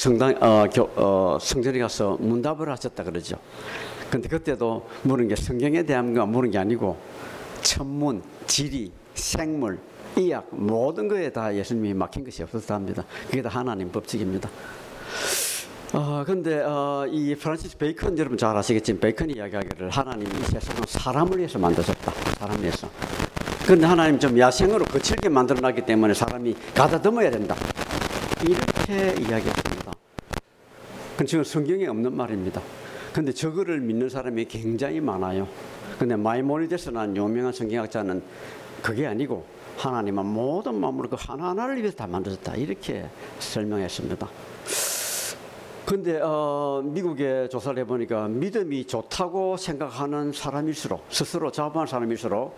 성당 어, 교, 어, 성전에 가서 문답을 하셨다 그러죠. 근데 그때도 물은 게 성경에 대한 거 물은 게 아니고 천문, 지리, 생물, 의약 모든 거에 다 예수님이 막힌 것이 없었다 합니다. 그게 다 하나님 법칙입니다. 어, 근데 어, 이 프란시스 베이컨 여러분 잘 아시겠지만 베이컨이 이야기하기를 하나님이 이 세상을 사람을 위해서 만드셨다. 사람을 위해서. 근데 하나님 좀 야생으로 거칠게 만들어 놨기 때문에 사람이 가다듬어야 된다. 이렇게 이야기했습니다. 근데 지금 성경에 없는 말입니다. 근데 저거를 믿는 사람이 굉장히 많아요. 근데 마이모니데스라는 유명한 성경학자는 그게 아니고 하나님은 모든 만물을 그 하나하나를 위해서 다 만드셨다. 이렇게 설명했습니다. 근데 어, 미국에 조사를 해보니까 믿음이 좋다고 생각하는 사람일수록 스스로 자부하는 사람일수록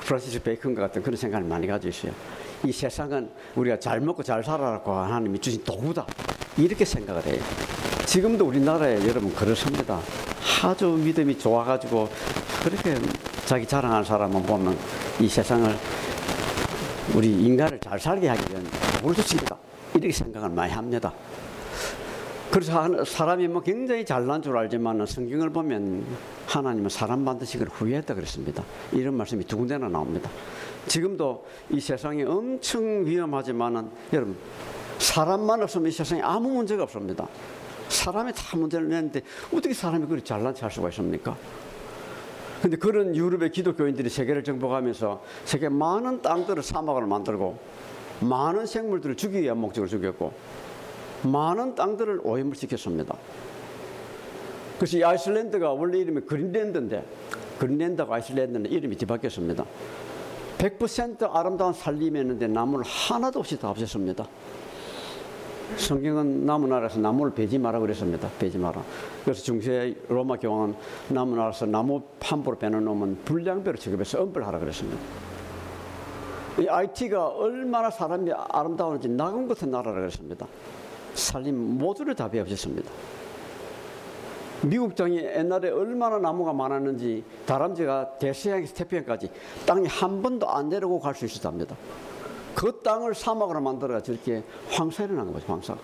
프란시스 베이컨과 같은 그런 생각을 많이 가지고 있어요. 이 세상은 우리가 잘 먹고 잘 살아라고 하나님이 주신 도구다. 이렇게 생각을 해요. 지금도 우리나라에 여러분 그렇습니다. 아주 믿음이 좋아가지고 그렇게 자기 자랑하는 사람만 보면 이 세상을 우리 인간을 잘 살게 하기 위한 주십니다. 이렇게 생각을 많이 합니다. 그래서 사람이 뭐 굉장히 잘난 줄 알지만 성경을 보면 하나님은 사람 걸 후회했다 그랬습니다. 이런 말씀이 두 군데나 나옵니다. 지금도 이 세상이 엄청 위험하지만은 여러분 사람만 없으면 이 세상에 아무 문제가 없습니다. 사람이 다 문제를 내는데 어떻게 사람이 그렇게 잘난 체할 수가 있습니까? 근데 그런 유럽의 기독교인들이 세계를 정복하면서 세계 많은 땅들을 사막을 만들고 많은 생물들을 죽이기 위한 목적을 죽였고 많은 땅들을 오염을 시켰습니다. 그래서 이 아이슬란드가 원래 이름이 그린랜드인데 그린랜드가 아이슬란드는 이름이 뒤바뀌었습니다. 100% 아름다운 살림이었는데 나무를 하나도 없이 다 없앴습니다. 성경은 나무 나라에서 나무를 베지 마라 그랬습니다. 베지 마라. 그래서 중세 로마 교황은 나무 나라에서 나무 함부로 빼놓으면 불량배로 취급해서 엄벌하라 그랬습니다. 이 IT가 얼마나 사람이 아름다운지 나군 같은 나라라 그랬습니다. 살림 모두를 다 배웠습니다. 미국 땅이 옛날에 얼마나 나무가 많았는지 다람쥐가 대서양에서 태평양까지 땅이 한 번도 안 내려고 갈 수 있었답니다. 그 땅을 사막으로 만들어 저렇게 황사를 난 거죠, 황사.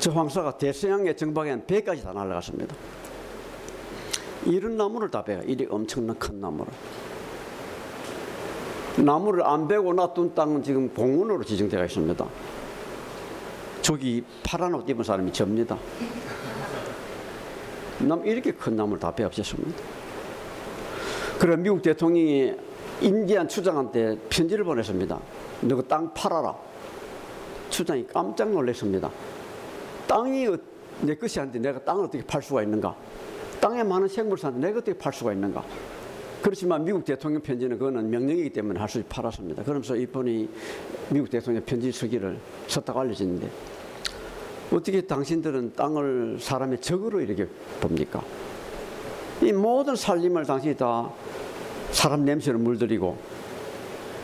저 황사가 대서양의 정박엔 배까지 다 날아갔습니다. 이런 나무를 다 베가, 이리 엄청난 큰 나무를. 나무를 안 베고 놔둔 땅은 지금 공원으로 지정되어 있습니다. 저기 파란 옷 입은 사람이 접니다. 남 이렇게 큰 나무를 다 베었습니다. 그래 미국 대통령이 인디안 추장한테 편지를 보냈습니다. 너그 땅 팔아라. 추장이 깜짝 놀랐습니다. 땅이 내 것이 아닌데 내가 땅을 어떻게 팔 수가 있는가? 땅에 많은 생물 사는데 내가 어떻게 팔 수가 있는가? 그렇지만 미국 대통령 편지는 그거는 명령이기 때문에 할 수 있게 팔았습니다. 그러면서 이분이 미국 대통령 편지 쓰기를 썼다고 알려졌는데 어떻게 당신들은 땅을 사람의 적으로 이렇게 봅니까? 이 모든 살림을 당신이 다 사람 냄새를 물들이고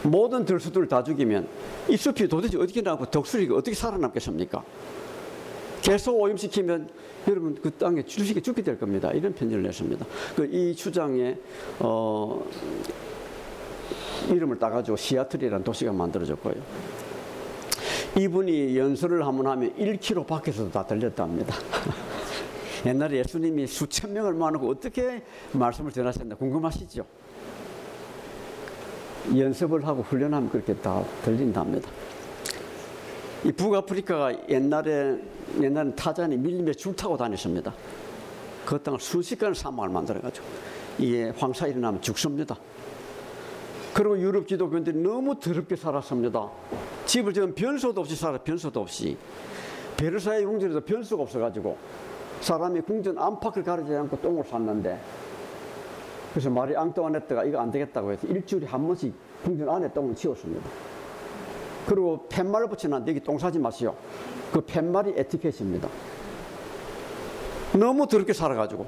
모든 들수들을 다 죽이면 이 숲이 도대체 어떻게 나고 덕수리가 어떻게 살아남겠습니까? 계속 오염시키면 여러분 그 땅에 주식이 죽게 될 겁니다. 이런 편지를 냈습니다. 그 이 주장에 어, 이름을 따가지고 시아틀이라는 도시가 만들어졌고요. 이분이 연설을 한번 하면 1km 밖에서도 다 들렸답니다. 옛날에 예수님이 수천 명을 모아놓고 어떻게 말씀을 전하셨나 궁금하시죠? 연습을 하고 훈련하면 그렇게 다 들린답니다. 이 북아프리카가 옛날에 옛날에 타잔이 밀림에 줄 타고 다녔습니다. 그 땅을 순식간에 사막을 만들어가지고 이게 황사 일어나면 죽습니다. 그리고 유럽 기독교인들이 너무 더럽게 살았습니다. 집을 지금 변소도 없이 살아 변소도 없이 베르사유 궁전에도 변수가 없어가지고 사람이 궁전 안팎을 가리지 않고 똥을 쌌는데 그래서 마리 앙뚜아네트가 이거 안 되겠다고 해서 일주일에 한 번씩 궁전 안에 똥을 치웠습니다. 그리고 팻말을 붙여놨는데 여기 똥 싸지 마시오. 그 팻말이 에티켓입니다. 너무 더럽게 살아가지고.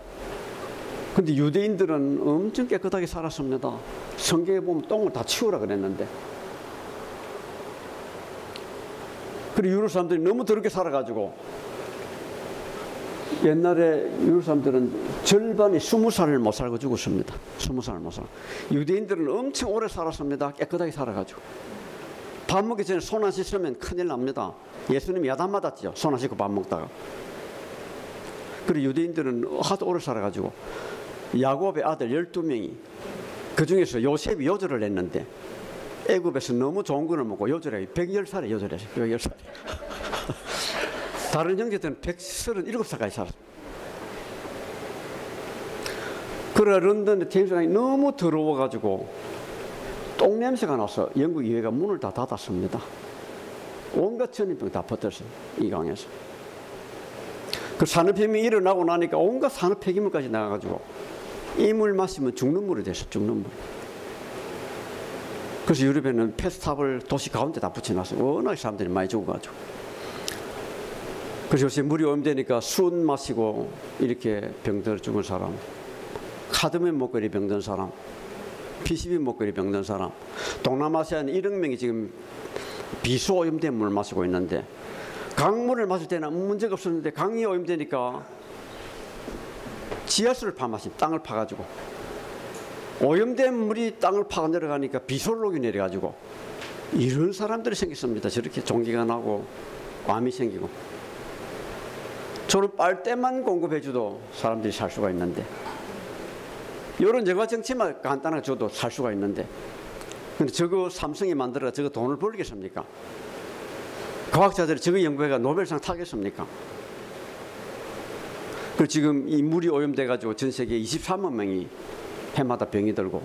근데 유대인들은 엄청 깨끗하게 살았습니다. 성경에 보면 똥을 다 치우라 그랬는데. 그리고 유럽 사람들이 너무 더럽게 살아가지고 옛날에 유럽 사람들은 절반이 스무 살을 못 살고 죽었습니다. 스무 살을 못 살고. 유대인들은 엄청 오래 살았습니다. 깨끗하게 살아가지고. 밥 먹기 전에 손 안 씻으면 큰일 납니다. 예수님이 야단 맞았죠. 손 안 씻고 밥 먹다가. 그리고 유대인들은 하도 오래 살아가지고 야곱의 아들 12명이 그 중에서 요셉이 요절을 했는데 애굽에서 너무 좋은 거를 먹고 요절해 110살에 요절했어요. 110살에. 다른 형제들은 137살까지 살았어요. 그래 런던의 테임스강이 너무 더러워가지고 똥 냄새가 나서 영국 의회가 문을 다 닫았습니다. 온갖 전염병 다 퍼졌어요. 이 강에서. 그 산업혁명이 일어나고 나니까 온갖 산업 폐기물까지 나가가지고 이 물 마시면 죽는 물이 됐어. 죽는 물. 그래서 유럽에는 페스탑을 도시 가운데 다 붙여놨어요. 워낙 사람들이 많이 죽어가지고. 그래서 요새 물이 오염되니까 술 마시고 이렇게 병들 죽은 사람, 카드맨 먹거리 병든 사람, PCB 먹거리 병든 사람, 동남아시아는 1억 명이 지금 비수 오염된 물을 마시고 있는데 강물을 마실 때는 문제가 없었는데 강이 오염되니까 지하수를 파마신 땅을 파가지고 오염된 물이 땅을 파고 내려가니까 비솔록이 내려가지고 이런 사람들이 생겼습니다. 저렇게 종기가 나고 암이 생기고 저는 빨대만 공급해줘도 사람들이 살 수가 있는데 이런 여가 정치만 간단하게 줘도 살 수가 있는데 근데 저거 삼성이 만들어 저거 돈을 벌겠습니까? 과학자들이 저거 연구해가 노벨상 타겠습니까? 그 지금 이 물이 오염돼 가지고 전 세계 23만 명이 해마다 병이 들고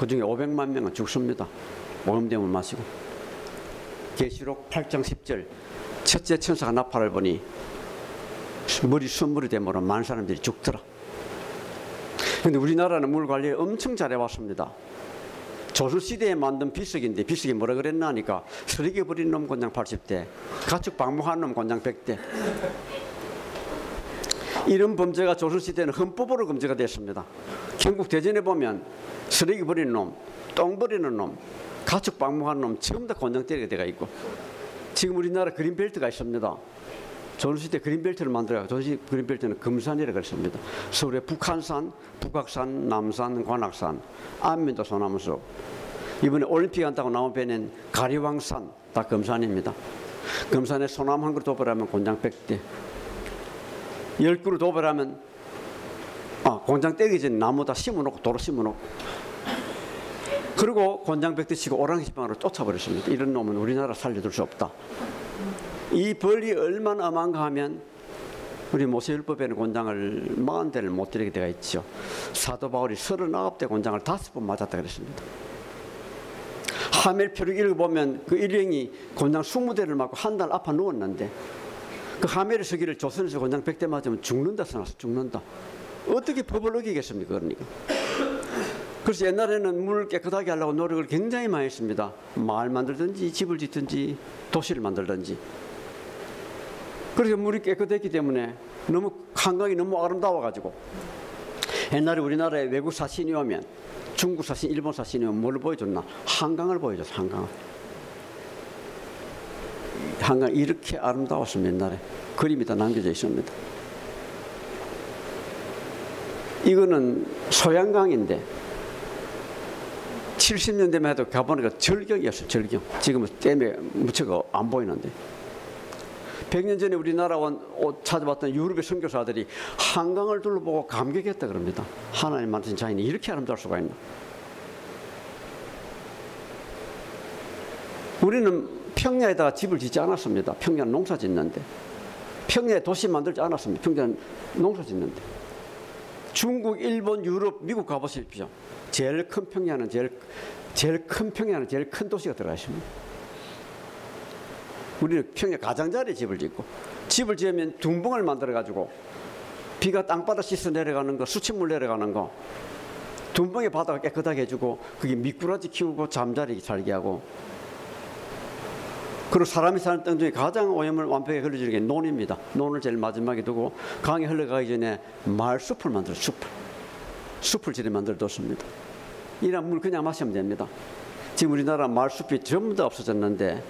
그 중에 500만 명은 죽습니다. 오염된 물 마시고 계시록 8장 10절 첫째 천사가 나팔을 보니 물이 순물이 되므로 많은 사람들이 죽더라. 근데 우리나라는 물 관리 엄청 잘해왔습니다. 조선시대에 만든 비석인데 비석이 뭐라 그랬나 하니까 쓰레기 버린 놈 곤장 80대 가축 방목한 놈 곤장 100대 이런 범죄가 조선시대는 헌법으로 금지가 됐습니다. 경국 대전에 보면 쓰레기 버리는 놈, 똥 버리는 놈, 가축 방목한 놈 전부 다 곤장 때리게 돼가 있고 지금 우리나라 그린벨트가 있습니다. 조선시대 그린벨트를 만들어요. 조선시대 그린벨트는 금산이라고 했습니다. 서울의 북한산, 북악산, 남산, 관악산, 안면도 소나무숲. 이번에 올림픽 한다고 나온 배는 가리왕산, 다 금산입니다. 금산에 소나무 한 그루 도배하면 곤장 100대. 열 그루 도배하면 아, 곤장 떼기 전에 나무 다 심어놓고 도로 심어놓고 그리고 곤장 100대 치고 오랑시 방으로 쫓아버렸습니다. 이런 놈은 우리나라 살려둘 수 없다. 이 벌이 얼마나 엄한가 하면 우리 모세율법에는 곤장을 40대를 못 들이게 되어 있죠. 사도 바울이 39대 곤장을 다섯 번 맞았다 그랬습니다. 하멜표를 읽어보면 그 일행이 곤장 20대를 맞고 한 달 아파 누웠는데 그 하멜의 서기를 조선에서 곤장 100대 맞으면 죽는다 써놨어 죽는다. 어떻게 법을 어기겠습니까 그러니까. 그래서 옛날에는 물 깨끗하게 하려고 노력을 굉장히 많이 했습니다. 마을 만들든지 집을 짓든지 도시를 만들든지. 그래서 물이 깨끗했기 때문에 너무 한강이 너무 아름다워가지고 옛날에 우리나라에 외국 사신이 오면 중국 사신, 일본 사신이 오면 뭘 보여줬나? 한강을 보여줬어, 한강을. 한강 이렇게 아름다웠습니다, 옛날에. 그림이 다 남겨져 있습니다. 이거는 소양강인데 70년대만 해도 가보니까 절경이었어요, 절경. 지금은 댐에 무척 안 보이는데. 100년 전에 우리나라 온 찾아봤던 유럽의 선교사들이 한강을 둘러보고 감격했다 그럽니다. 하나님 만든 자연이 이렇게 아름다울 수가 있나? 우리는 평야에다가 집을 짓지 않았습니다. 평야 농사 짓는데. 평야에 도시 만들지 않았습니다. 평야 농사 짓는데. 중국, 일본, 유럽, 미국 가보십시오. 제일 큰 평야는 제일 제일 큰 평야는 제일 큰 도시가 들어가 있습니다. 우리는 평야 가장자리 집을 짓고 집을 지으면 둥벙을 만들어 가지고 비가 땅바닥 씻어 내려가는 거 수돗물 내려가는 거 둥벙의 바닥을 깨끗하게 해주고 그게 미꾸라지 키우고 잠자리 살게 하고 그리고 사람이 사는 땅 중에 가장 오염을 완벽하게 흘려주는 게 논입니다. 논을 제일 마지막에 두고 강이 흘러가기 전에 마을 숲을 만들어 숲을 숲을 지리 만들어 뒀습니다. 이런 물 그냥 마시면 됩니다. 지금 우리나라 마을 숲이 전부 다 없어졌는데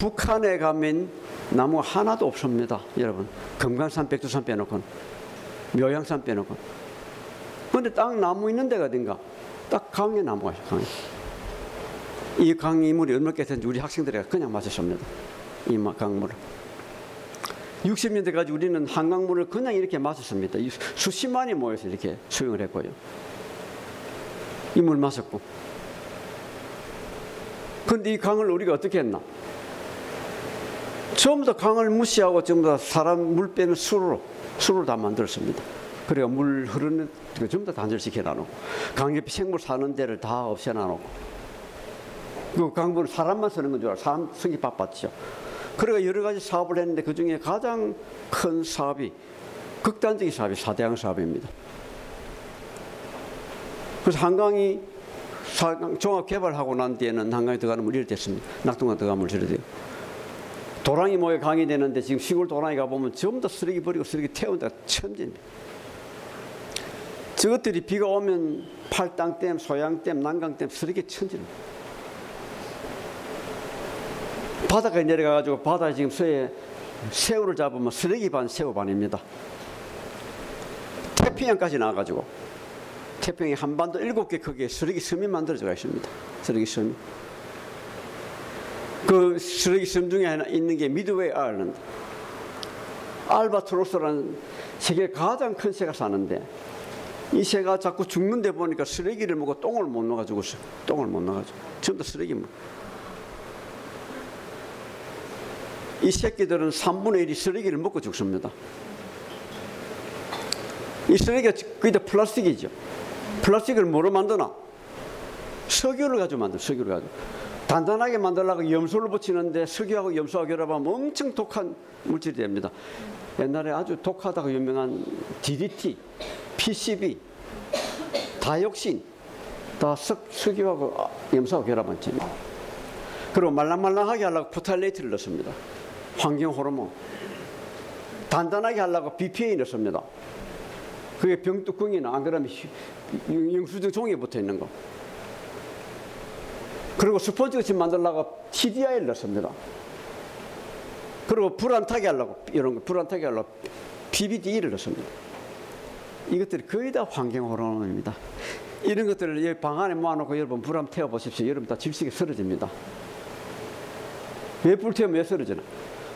북한에 가면 나무 하나도 없습니다. 여러분 금강산 백두산 빼놓고 묘양산 빼놓고 근데 딱 나무 있는 데가 어딘가 딱 강에 나무가 있어요. 강에. 이 강물이 얼마나 깨끗한지 우리 학생들이 그냥 마셨습니다. 이 마- 강물을. 60년대까지 우리는 한강물을 그냥 이렇게 마셨습니다. 수십만이 모여서 이렇게 수용을 했고요. 이 물 마셨고. 근데 이 강을 우리가 어떻게 했나? 전부 다 강을 무시하고 전부 다 사람 물 빼는 수로 수로 다 만들었습니다. 그래가 물 흐르는 그 전부 다 단절시켜 놔놓고 강 옆에 생물 사는 데를 다 없애 놔놓고 그 강물은 사람만 쓰는 건 줄 알아. 사람 쓰기 바빴죠. 그래가 여러 가지 사업을 했는데 그 중에 가장 큰 사업이 극단적인 사업이 사대강 사업입니다. 그래서 한강이 종합 개발하고 난 뒤에는 한강에 들어가는 물이 이렇게 됐습니다. 낙동강 들어가는 물 저래 돼요. 도랑이 모여 강이 되는데 지금 시골 도랑이 가보면 전부 다 쓰레기 버리고 쓰레기 태운다 천지입니다. 저것들이 비가 오면 팔당댐, 소양댐, 난강댐 쓰레기 천지입니다. 바닷가에 내려가가지고 바다에 지금 서해 새우를 잡으면 쓰레기 반 새우 반입니다. 태평양까지 나와가지고 태평양 한반도 일곱 개 크기의 쓰레기 섬이 만들어져 있습니다. 쓰레기 섬이. 그 쓰레기 섬 중에 하나 있는 게 미드웨이 아일랜드. 알바트로스라는 세계 가장 큰 새가 사는데 이 새가 자꾸 죽는데 보니까 쓰레기를 먹고 똥을 못 넣어 죽었어. 똥을 못 넣어가지고 전부 다 쓰레기 먹. 이 새끼들은 3분의 1이 쓰레기를 먹고 죽습니다. 이 쓰레기가 다 플라스틱이죠. 플라스틱을 뭐로 만드나? 석유를 가지고 만들, 석유를 가지고. 단단하게 만들려고 염소를 붙이는데 석유하고 염소하고 결합하면 엄청 독한 물질이 됩니다. 옛날에 아주 독하다고 유명한 DDT, PCB, 다이옥신, 다 석, 석유하고 아, 염소하고 결합한 점. 그리고 말랑말랑하게 하려고 phthalate를 넣습니다. 환경 호르몬. 단단하게 하려고 BPA 넣습니다. 그게 병뚜껑이나 안 그러면 휘- 영수증 종이에 붙어 있는 거. 그리고 스펀지 같이 만들려고 TDI를 넣습니다. 그리고 불안 타게 하려고 이런 거 불안 타게 하려고 PBD를 넣습니다. 이것들이 거의 다 환경 호르몬입니다. 이런 것들을 방 안에 모아놓고 여러분 불 한번 태워 보십시오. 여러분 다 질식이 쓰러집니다. 왜 불 태우면 왜 쓰러지나?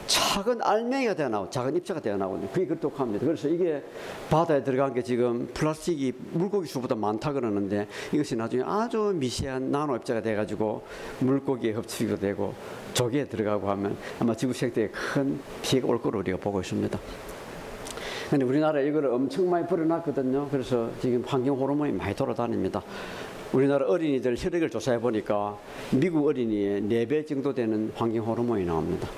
작은 알맹이가 되어 나오고 작은 입자가 되어 나오거든요. 그게 그렇게 독합니다. 그래서 이게 바다에 들어간 게 지금 플라스틱이 물고기 수보다 많다 그러는데 이것이 나중에 아주 미세한 나노 입자가 돼 가지고 물고기에 흡수가 되고 조개에 들어가고 하면 아마 지구 생태에 큰 피해가 올 거로 우리가 보고 있습니다. 근데 우리나라에 이거를 엄청 많이 버려놨거든요. 그래서 지금 환경 호르몬이 많이 돌아다닙니다. 우리나라 어린이들 혈액을 조사해 보니까 미국 어린이의 4배 정도 되는 환경 호르몬이 나옵니다.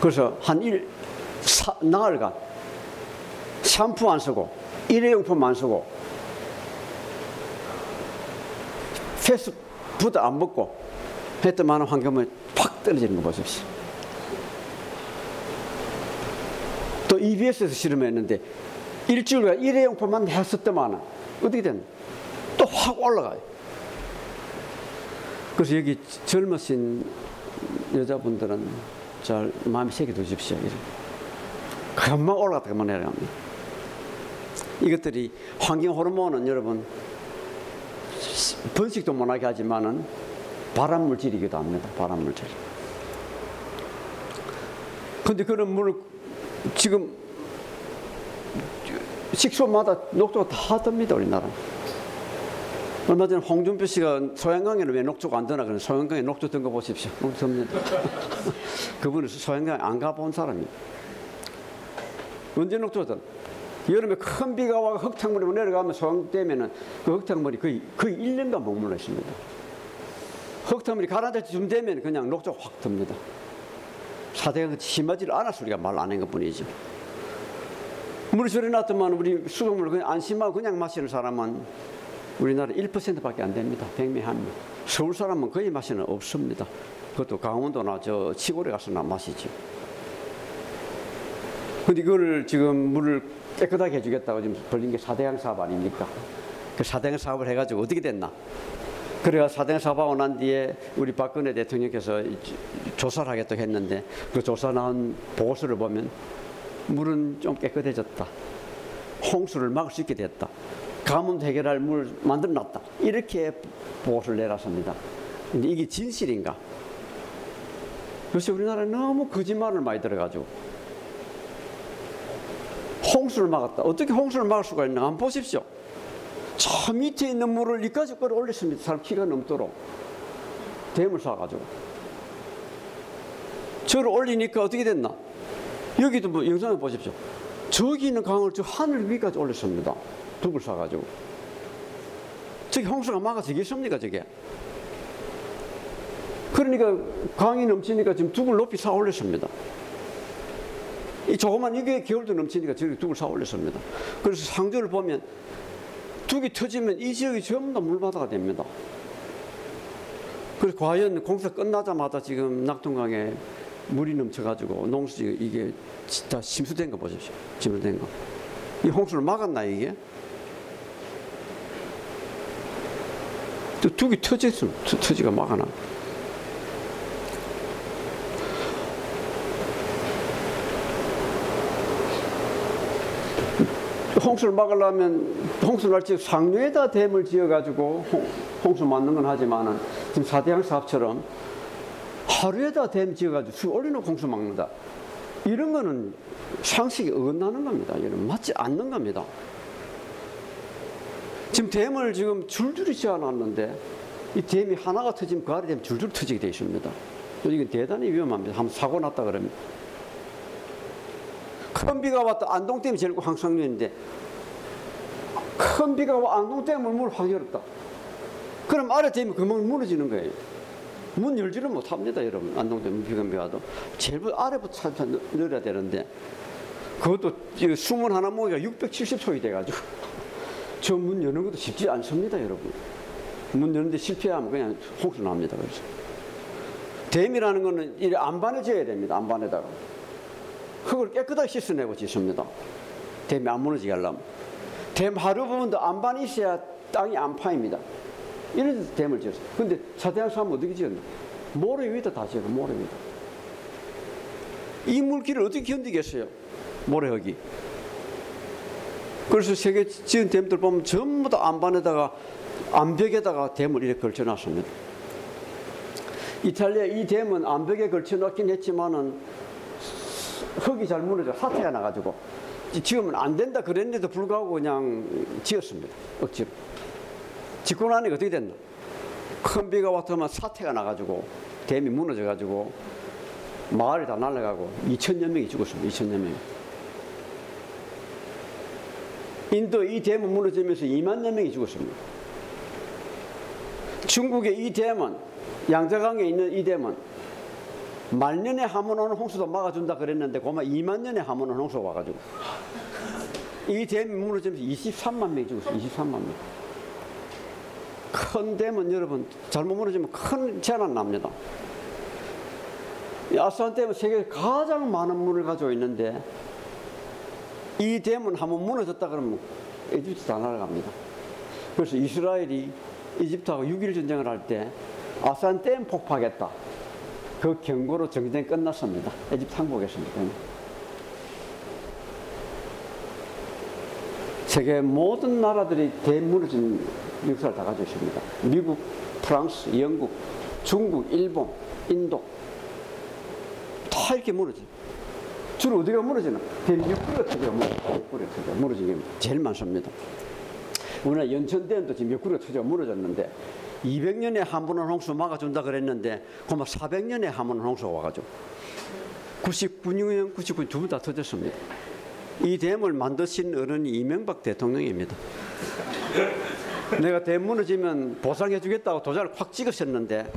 그래서 한 일, 사, 나흘간 샴푸 안 쓰고 일회용품 안 쓰고 패스푸드 안 먹고 했더만 환경은 확 떨어지는 거 보십시오. 또 EBS에서 실험했는데 일주일간 일회용품만 했었더만 어떻게 됐나? 또 확 올라가요. 그래서 여기 젊으신 여자분들은 잘 마음에 새겨 두십시오. 이렇게. 금방 올라갔다 금방 내려갑니다. 이것들이 환경 호르몬은 여러분 번식도 못하게 하지만은 발암 물질이기도 합니다. 발암 물질. 근데 그런 물을 지금 식소마다 녹조가 다 듭니다 우리나라. 얼마 전에 홍준표 씨가 소양강에는 왜 녹조가 안 드나 그런 소양강에 녹조 든 거 보십시오. 녹조 듭니다. 그분은 소양강 안 가본 사람이에요. 언제 녹조든 여름에 큰 비가 와서 흙탕물이 내려가면 소양되면은 그 흙탕물이 거의 거의 1년간 머물러 있습니다. 흙탕물이 가라앉을 쯤 되면 그냥 녹조가 확 듭니다. 사대가 심하지를 않아서 우리가 말 안 한 것 뿐이죠. 물이 저리 놨더만 우리 수돗물 그냥 안심하고 그냥 마시는 사람은 우리나라 1%밖에 안 됩니다. 100명 한 명. 서울 사람은 거의 마시는 없습니다. 그것도 강원도나 저 시골에 가서나 마시죠. 근데 이거를 지금 물을 깨끗하게 해주겠다고 지금 벌린 게 사대강 사업 아닙니까? 그 사대강 사업을 해가지고 어떻게 됐나? 그래가 사대강 사업하고 난 뒤에 우리 박근혜 대통령께서 이 조사를 하겠다고 했는데 그 조사 나온 보고서를 보면 물은 좀 깨끗해졌다. 홍수를 막을 수 있게 됐다. 가뭄 해결할 물 만들어 놨다. 이렇게 보고서를 내놨습니다. 근데 이게 진실인가? 요새 우리나라에 너무 거짓말을 많이 들어가지고 홍수를 막았다. 어떻게 홍수를 막을 수가 있나? 한번 보십시오. 저 밑에 있는 물을 이까지 끌어올렸습니다. 사람 키가 넘도록. 댐을 쏴가지고. 저를 올리니까 어떻게 됐나? 여기도 뭐 영상을 보십시오. 저기 있는 강을 저 하늘 위까지 올렸습니다. 둑을 쏴가지고. 저기 홍수가 막아지겠습니까, 저게? 그러니까 강이 넘치니까 지금 둑을 높이 쌓아 올렸습니다. 이 조그만 이게 겨울도 넘치니까 저기 둑을 쌓아 올렸습니다. 그래서 상조를 보면 둑이 터지면 이 지역이 전부 다 물바다가 됩니다. 그래서 과연 공사 끝나자마자 지금 낙동강에 물이 넘쳐가지고 농수지 이게 진짜 심수된 거 보십시오. 심수된 거. 이 홍수를 막았나 이게? 또 둑이 터졌으면 터- 터지가 막아나. 홍수를 막으려면 홍수 날지 상류에다 댐을 지어가지고 홍- 홍수 막는 건 하지만은 지금 사대양 사업처럼 하루에다 댐 지어가지고 수 올려놓고 홍수 막는다. 이런 거는 상식이 어긋나는 겁니다. 이런 맞지 않는 겁니다. 지금 댐을 지금 줄줄이 지어놨는데 이 댐이 하나가 터지면 그 아래 댐 줄줄 터지게 되어 있습니다. 이건 대단히 위험합니다. 한번 사고 났다 그러면. 큰 비가 왔다 안동댐이 제일 황상류인데 큰 비가 와 안동댐을 물확 열었다. 그럼 아래 댐이 금방 무너지는 거예요. 문 열지를 못합니다, 여러분. 안동댐 비가 와도 제일 아래부터 살살 열어야 되는데 그것도 수문 하나 모기가 670초이 돼가지고 저 문 여는 것도 쉽지 않습니다, 여러분. 문 여는데 실패하면 그냥 홍수 납니다. 그래서 댐이라는 거는 이 안반에 지어야 됩니다. 안반에다가. 흙을 깨끗하게 씻어내고 짓습니다. 댐이 안 무너지게 하려면. 댐 하루 부분도 안반이 있어야 땅이 안 파입니다. 이런 댐을 지었어요. 근데 사대양 사람 어떻게 지었나? 모래 위에다 다 지어요, 모래 위에다. 이 물기를 어떻게 견디겠어요? 모래흙이. 그래서 세계 지은 댐들 보면 전부 다 안반에다가 암벽에다가 댐을 이렇게 걸쳐놨습니다. 이탈리아 이 댐은 암벽에 걸쳐놨긴 했지만은 흙이 잘 무너져 사태가 나가지고 지금은 안 된다 그랬는데도 불구하고 그냥 지었습니다. 억지로. 짓고 나니까 어떻게 됐나? 큰 비가 왔더만 사태가 나가지고 댐이 무너져가지고 마을이 다 날아가고 2천여 명이 죽었습니다. 2천여 명. 인도 이 댐은 무너지면서 2만여 명이 죽었습니다. 중국의 이 댐은 양자강에 있는 이 댐은 말년에 한번 오는 홍수도 막아준다 그랬는데 고마 2만 년에 한번 오는 홍수가 와가지고 이 댐이 무너지면서 23만 명이 죽었어요. 23만 명. 큰 댐은 여러분 잘못 무너지면 큰 재난 납니다. 이 아스완 댐은 세계 가장 많은 물을 가지고 있는데 이 댐은 한번 무너졌다 그러면 이집트 다 날아갑니다. 그래서 이스라엘이 이집트하고 6.1 전쟁을 할 때 아스완 댐 폭파하겠다. 그 경고로 정전이 끝났습니다. 이집트 항복했습니다. 세계 모든 나라들이 대무너진 역사를 다 가지고 있습니다. 미국, 프랑스, 영국, 중국, 일본, 인도 다 이렇게 무너져. 주로 어디가 무너지나? 대륙구리가 터져 무너져. 옆구리가 터져 무너지는 게 제일 많습니다. 우리나라 연천댐도 지금 옆구리가 터져 무너졌는데 200년에 한 번은 홍수 막아준다 그랬는데 그만 400년에 한 번은 홍수가 와가지고 99년, 99년 두 번 다 터졌습니다. 이 댐을 만드신 어른이 이명박 대통령입니다. 내가 댐 무너지면 보상해 주겠다고 도장을 확 찍으셨는데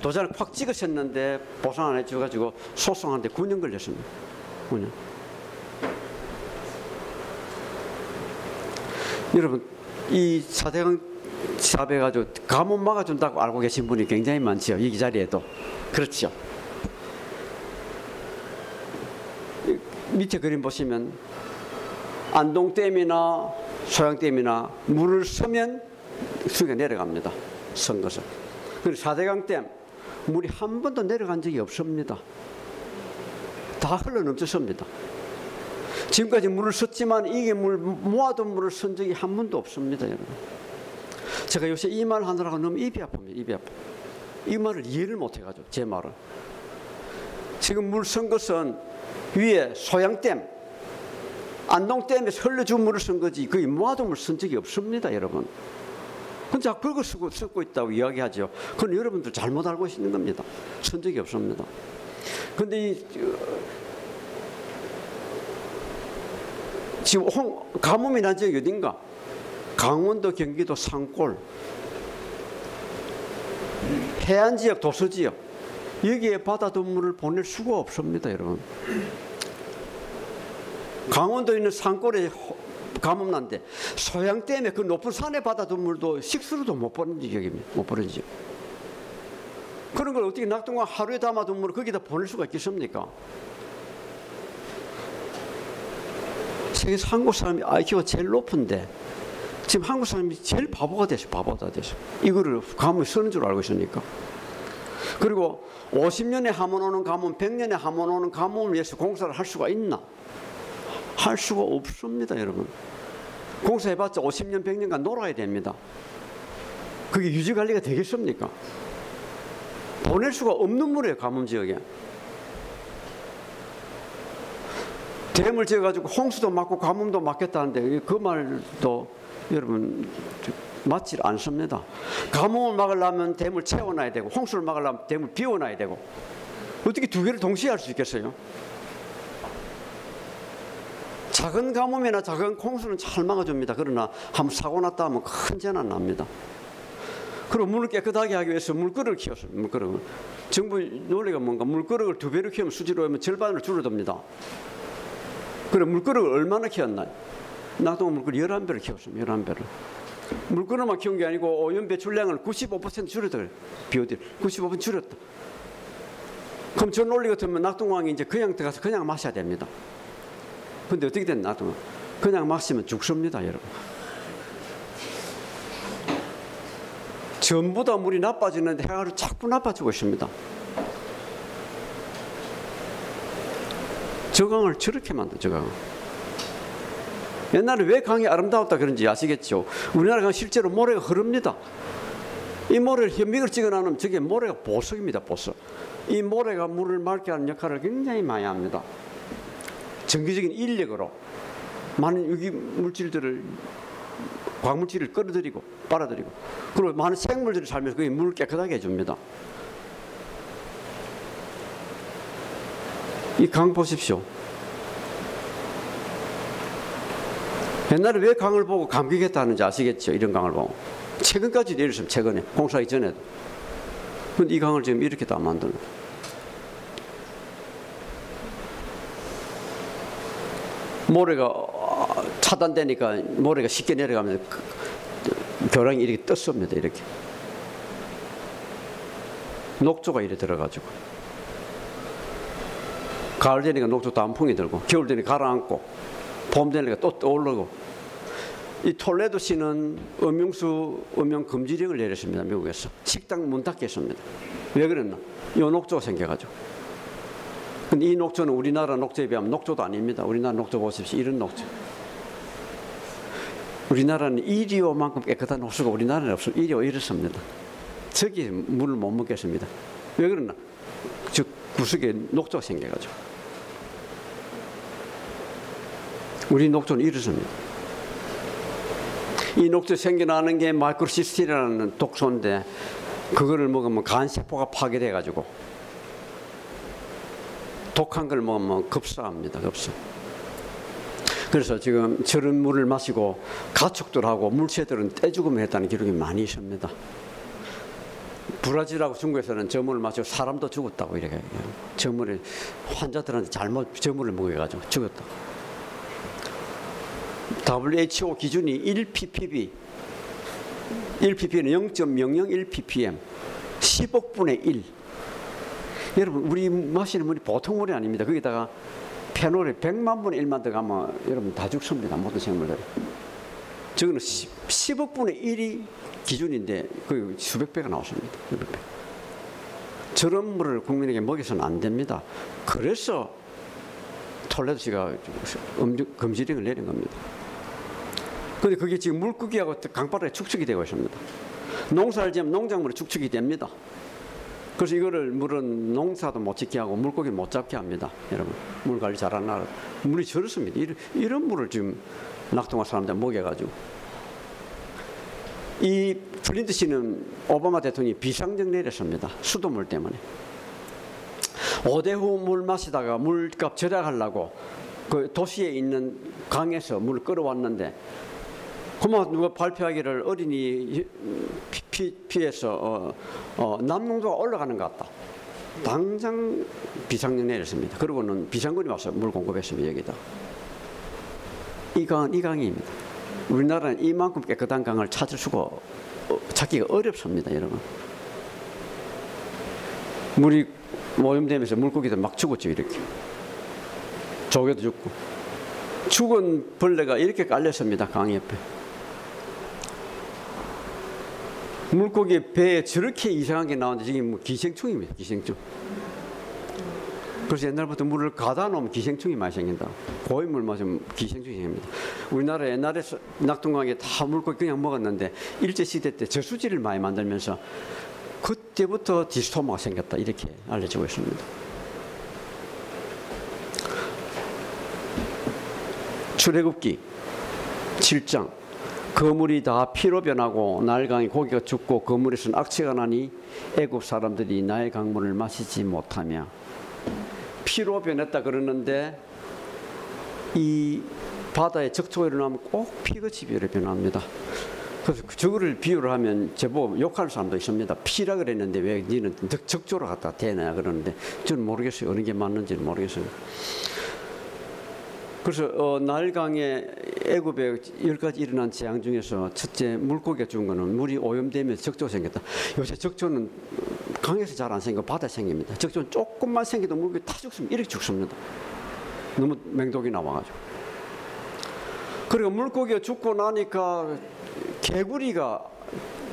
도장을 확 찍으셨는데 보상 안 해줘가지고 소송하는데 9년 걸렸습니다. 9년. 여러분 이 사대강 사배 가지고 가뭄 막아준다고 알고 계신 분이 굉장히 많지요. 이 자리에도 그렇죠. 이 밑에 그림 보시면 안동댐이나 소양댐이나 물을 서면 수위가 내려갑니다. 선 것을. 그리고 사대강댐 물이 한 번도 내려간 적이 없습니다. 다 흘러 넘쳤습니다. 지금까지 물을 썼지만 이게 물 모아둔 물을 쓴 적이 한 번도 없습니다, 여러분. 제가 요새 이 말 하느라고 너무 입이 아픕니다. 입이 아파. 이 말을 이해를 못 해가지고 제 말을. 지금 물 쓴 것은 위에 소양댐, 안동댐에서 흘러준 물을 쓴 거지 거의 모아둔 물쓴 적이 없습니다, 여러분. 혼자 그거 쓰고 쓰고 있다고 이야기하죠. 그건 여러분들 잘못 알고 있는 겁니다. 쓴 적이 없습니다. 근데 이 지금 홍, 가뭄이 난 지역이 어딘가? 강원도, 경기도 산골, 해안 지역, 도서 지역 여기에 바다도 물을 보낼 수가 없습니다, 여러분. 강원도 있는 산골에 호- 가뭄 난데 소양 때문에 그 높은 산에 바다도 물도 식수로도 못 보는 지역입니다. 못 보는 지역. 그런 걸 어떻게 낙동강 하루에 담아둔 물을 거기다 보낼 수가 있겠습니까? 세계 한국 사람이 IQ가 제일 높은데 지금 한국 사람이 제일 바보가 됐어 바보가 됐어 이거를 가뭄이 쓰는 줄 알고 있으니까 그리고 50년에 한 번 오는 가뭄 100년에 한 번 오는 가뭄을 위해서 공사를 할 수가 있나 할 수가 없습니다 여러분. 공사해봤자 50년 100년간 놀아야 됩니다. 그게 유지 관리가 되겠습니까? 보낼 수가 없는 물이에요 가뭄 지역에. 댐을 지어가지고 홍수도 막고 가뭄도 막겠다는데 그 말도 여러분 맞지 않습니다. 가뭄을 막으려면 댐을 채워놔야 되고 홍수를 막으려면 댐을 비워놔야 되고. 어떻게 두 개를 동시에 할 수 있겠어요? 작은 가뭄이나 작은 홍수는 잘 막아줍니다. 그러나 한번 사고 났다 하면 큰 재난 납니다. 그리고 물을 깨끗하게 하기 위해서 물그릇을 키웠어요. 물그릇을. 정부 논리가 뭔가 물그릇을 두 배로 키우면 수지로 하면 절반으로 줄어듭니다. 그래 물그릇을 얼마나 키웠나요? 낙동은 물그릇 11배를 키웠습니다. 11배를. 물그릇만 키운 게 아니고 오염 배출량을 95% 줄였다. 비오딜 95% 줄였다. 그럼 저 논리 같으면 낙동강이 이제 그냥 들어가서 그냥 마셔야 됩니다. 근데 어떻게 된 낙동강? 그냥 마시면 죽습니다, 여러분. 전부 다 물이 나빠지는데 해가지고 자꾸 나빠지고 있습니다. 저강을 저렇게 만든 저강. 옛날에 왜 강이 아름다웠다 그런지 아시겠죠? 우리나라 강 실제로 모래가 흐릅니다. 이 모래를 현미를 찍어 나누면 저게 모래가 보석입니다, 보석. 이 모래가 물을 맑게 하는 역할을 굉장히 많이 합니다. 정기적인 인력으로 많은 유기 물질들을 광물질을 끌어들이고 빨아들이고 그리고 많은 생물들이 살면서 그게 물을 깨끗하게 해줍니다. 이 강 보십시오. 옛날에 왜 강을 보고 감격했다는지 아시겠죠? 이런 강을 보고. 최근까지 내렸으면 최근에 공사하기 전에도. 근데 이 강을 지금 이렇게 다 만드는. 모래가 어, 차단되니까 모래가 쉽게 내려가면 그- 그 교량이 이렇게 떴습니다. 이렇게. 녹조가 이래 들어가지고. 가을 되니까 녹조 단풍이 들고 겨울 되니까 가라앉고 봄 되니까 또 떠오르고 이 톨레도 시는 음용수 음용 금지령을 내렸습니다 미국에서 식당 문 닫겠습니다 왜 그랬나 이 녹조가 생겨가지고 근데 이 녹조는 우리나라 녹조에 비하면 녹조도 아닙니다. 우리나라 녹조 보십시오. 이런 녹조 우리나라는 이리오만큼 깨끗한 녹수가 우리나라는 없습니다 이리오 이렇습니다. 저기 물을 못 먹겠습니다. 왜 그러나? 저 구석에 녹조가 생겨가지고. 우리 녹조는 이렇습니다. 이 녹조 생겨나는 게 microcystin이라는 독소인데 그거를 먹으면 간세포가 파괴돼 가지고 독한 걸 먹으면 급사합니다. 급사. 그래서 지금 저런 물을 마시고 가축들하고 물새들은 떼죽음을 했다는 기록이 많이 있습니다. 브라질하고 중국에서는 저 물을 마시고 사람도 죽었다고 이렇게 얘기해요. 저 물을 환자들한테 잘못 저 물을 먹여가지고 죽었다. WHO 기준이 1ppb, 1ppb는 0.001 ppm, 10억 분의 1. 여러분 우리 마시는 물이 보통 물이 아닙니다. 거기다가 페놀이 100만 분의 1만 들어가면 여러분 다 죽습니다. 모든 생물들. 저거는 10, 10억분의 1이 기준인데 그 수백 배가 나왔습니다. 수백 배. 저런 물을 국민에게 먹여서는 안 됩니다. 그래서 톨레도시가 음주, 금지령을 내린 겁니다. 근데 그게 지금 물고기하고 강바닥에 축축이 되고 있습니다. 농사를 지으면 농작물이 축축이 됩니다. 그래서 이거를 물은 농사도 못 짓게 하고 물고기 못 잡게 합니다. 여러분 물 관리 잘하는 나라 물이 저렇습니다. 이런, 이런 물을 지금 낙동강 사람들 먹여가지고 이 플린트 시는 오바마 대통령이 비상령 내렸습니다. 수돗물 때문에. 오대호 물 마시다가 물값 절약하려고 그 도시에 있는 강에서 물을 끌어왔는데 그만 누가 발표하기를 어린이 피, 피, 피에서 어, 어, 납농도가 올라가는 것 같다. 당장 비상령 내렸습니다. 그러고는 비상군이 와서 물 공급했습니다. 여기다. 이 강은 이 강입니다. 우리나라는 이만큼 깨끗한 강을 찾을 수가 어, 찾기가 어렵습니다, 여러분. 물이 오염되면서 물고기들 막 죽었죠, 이렇게. 조개도 죽고. 죽은 벌레가 이렇게 깔렸습니다, 강 옆에. 물고기 배에 저렇게 이상한 게 나오는데 이게 뭐 기생충입니다, 기생충. 그래서 옛날부터 물을 가다 놓으면 기생충이 많이 생긴다. 고인물 마시면 기생충이 생깁니다. 우리나라 옛날에 서- 낙동강에 다 물고기 그냥 먹었는데 일제시대 때 저수지를 많이 만들면서 그때부터 디스토마가 생겼다. 이렇게 알려지고 있습니다. 출애굽기 7장 거물이 다 피로 변하고 날강이 고기가 죽고 거물에서는 악취가 나니 애굽 사람들이 나의 강물을 마시지 못하며 피로 변했다 그러는데 이 바다에 적초가 일어나면 꼭 피같이 변합니다. 그래서 저거를 비유를 하면 제법 욕하는 사람도 있습니다. 피라 그랬는데 왜 니는 적- 적조로 갖다 대냐 그러는데 저는 모르겠어요. 어느 게 맞는지는 모르겠어요. 그래서 어, 나일강에 애굽에 열 가지 일어난 재앙 중에서 첫째 물고기가 죽은 거는 물이 오염되면서 적조가 생겼다. 요새 적조는 강에서 잘 안 생기고 바다에 생깁니다. 적조는 조금만 생겨도 물고기 다 죽습니다. 이렇게 죽습니다. 너무 맹독이 나와가지고. 그리고 물고기가 죽고 나니까 개구리가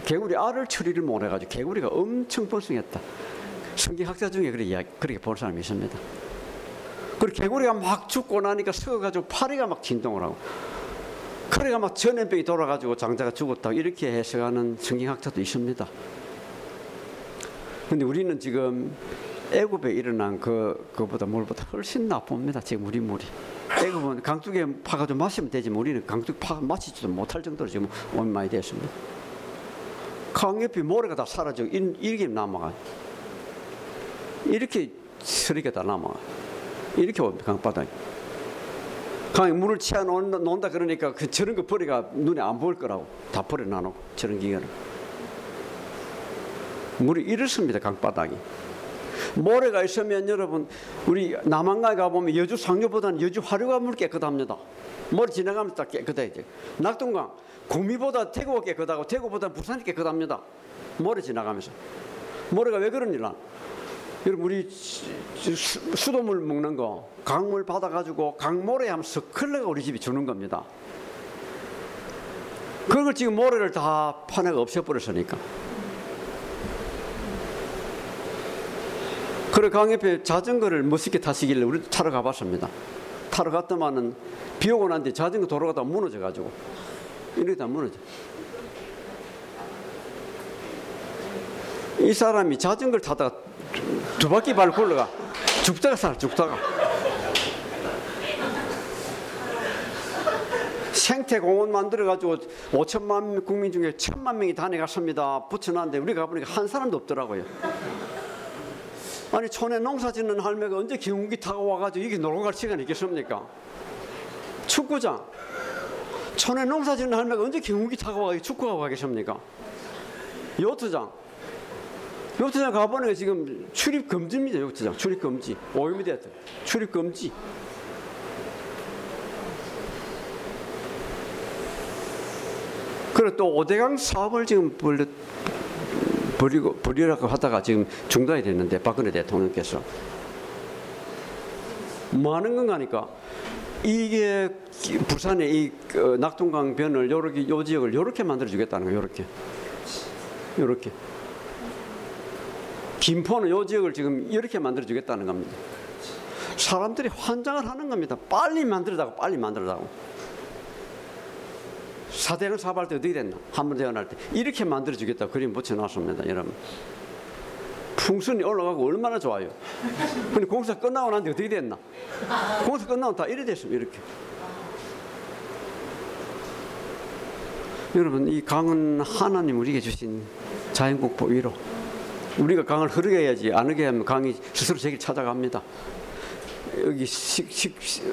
개구리 알을 처리를 못 해가지고 개구리가 엄청 번성했다. 성경학자 중에 그렇게 이야기, 그렇게 본 사람이 있습니다. 그리고 개구리가 막 죽고 나니까 썩어가지고 파리가 막 진동을 하고 그래가 막 전염병이 돌아가지고 장자가 죽었다 이렇게 해석하는 성경학자도 있습니다. 근데 우리는 지금 애굽에 일어난 그 그보다 물보다 훨씬 나쁩니다. 지금 우리 물이. 애굽은 강둑에 파가지고 마시면 되지만 우리는 강둑 파 마시지도 못할 정도로 지금 오염 많이 됐습니다. 강 옆에 모래가 다 사라지고 이- 이렇게 남아가. 이렇게 쓰레기가 다 남아. 이렇게 옵니다. 강바닥에. 강에 물을 치아 놓는다, 그러니까 그 저런 거 버리가 눈에 안 보일 거라고 다 버려 놔놓고 저런 기계를. 물이 이렇습니다. 강바닥이. 모래가 있으면 여러분 우리 남한가에 가보면 여주 상류보다는 여주 화류가 물 깨끗합니다. 모래 지나가면서 다 깨끗해 이제. 낙동강 구미보다 대구가 깨끗하고 대구보다 부산이 깨끗합니다. 모래 지나가면서. 모래가 왜 그러니라? 여러분 우리 수돗물 먹는 거 강물 받아가지고 강모래 하면 서클레가 우리 집에 주는 겁니다. 그걸 지금 모래를 다 파내가 없애버렸으니까. 그래 강 옆에 자전거를 멋있게 타시길래 우리 타러 가봤습니다. 타러 갔더만은 비 오고 난 뒤에 자전거 돌아가다 무너져 가지고 이렇게 다 무너져. 이 사람이 자전거를 타다가 두- 두 바퀴 발 굴러가 죽다가 살 죽다가 생태공원 만들어가지고 5천만 국민 중에 천만 명이 다녀갔습니다. 붙여놨는데 우리가 가보니까 한 사람도 없더라고요. 아니 촌에 농사 짓는 할매가 언제 경운기 타고 와가지고 이게 놀러 갈 시간이 있겠습니까? 축구장 촌에 농사 짓는 할매가 언제 경운기 타고 와가지고 축구하고 가겠습니까? 요트장 요트장 가보니까 지금 출입 금지입니다. 요트장 출입 금지 오염이 됐다. 출입 금지. 그리고 또 오대강 사업을 지금 벌려 버리고 버리라고 하다가 지금 중단이 됐는데 박근혜 대통령께서 뭐 하는 건가니까 이게 부산의 이 어, 낙동강 변을 요렇게 요 지역을 요렇게 만들어 주겠다는 거예요. 요렇게. 요렇게. 김포는 요 지역을 지금 이렇게 만들어 주겠다는 겁니다. 사람들이 환장을 하는 겁니다. 빨리 만들다고 빨리 만들다고. 사대강 사업할 때 어떻게 됐나? 한번 대원할 때 이렇게 만들어 주겠다 그림 붙여놨습니다, 여러분. 풍선이 올라가고 얼마나 좋아요. 근데 공사 끝나고 난뒤 어떻게 됐나? 공사 끝나고 다 이래 됐습니다, 이렇게. 여러분, 이 강은 하나님 우리에게 주신 자연국보 위로. 우리가 강을 흐르게 해야지 안 흐르게 하면 강이 스스로 제길 찾아갑니다. 여기 식, 식, 식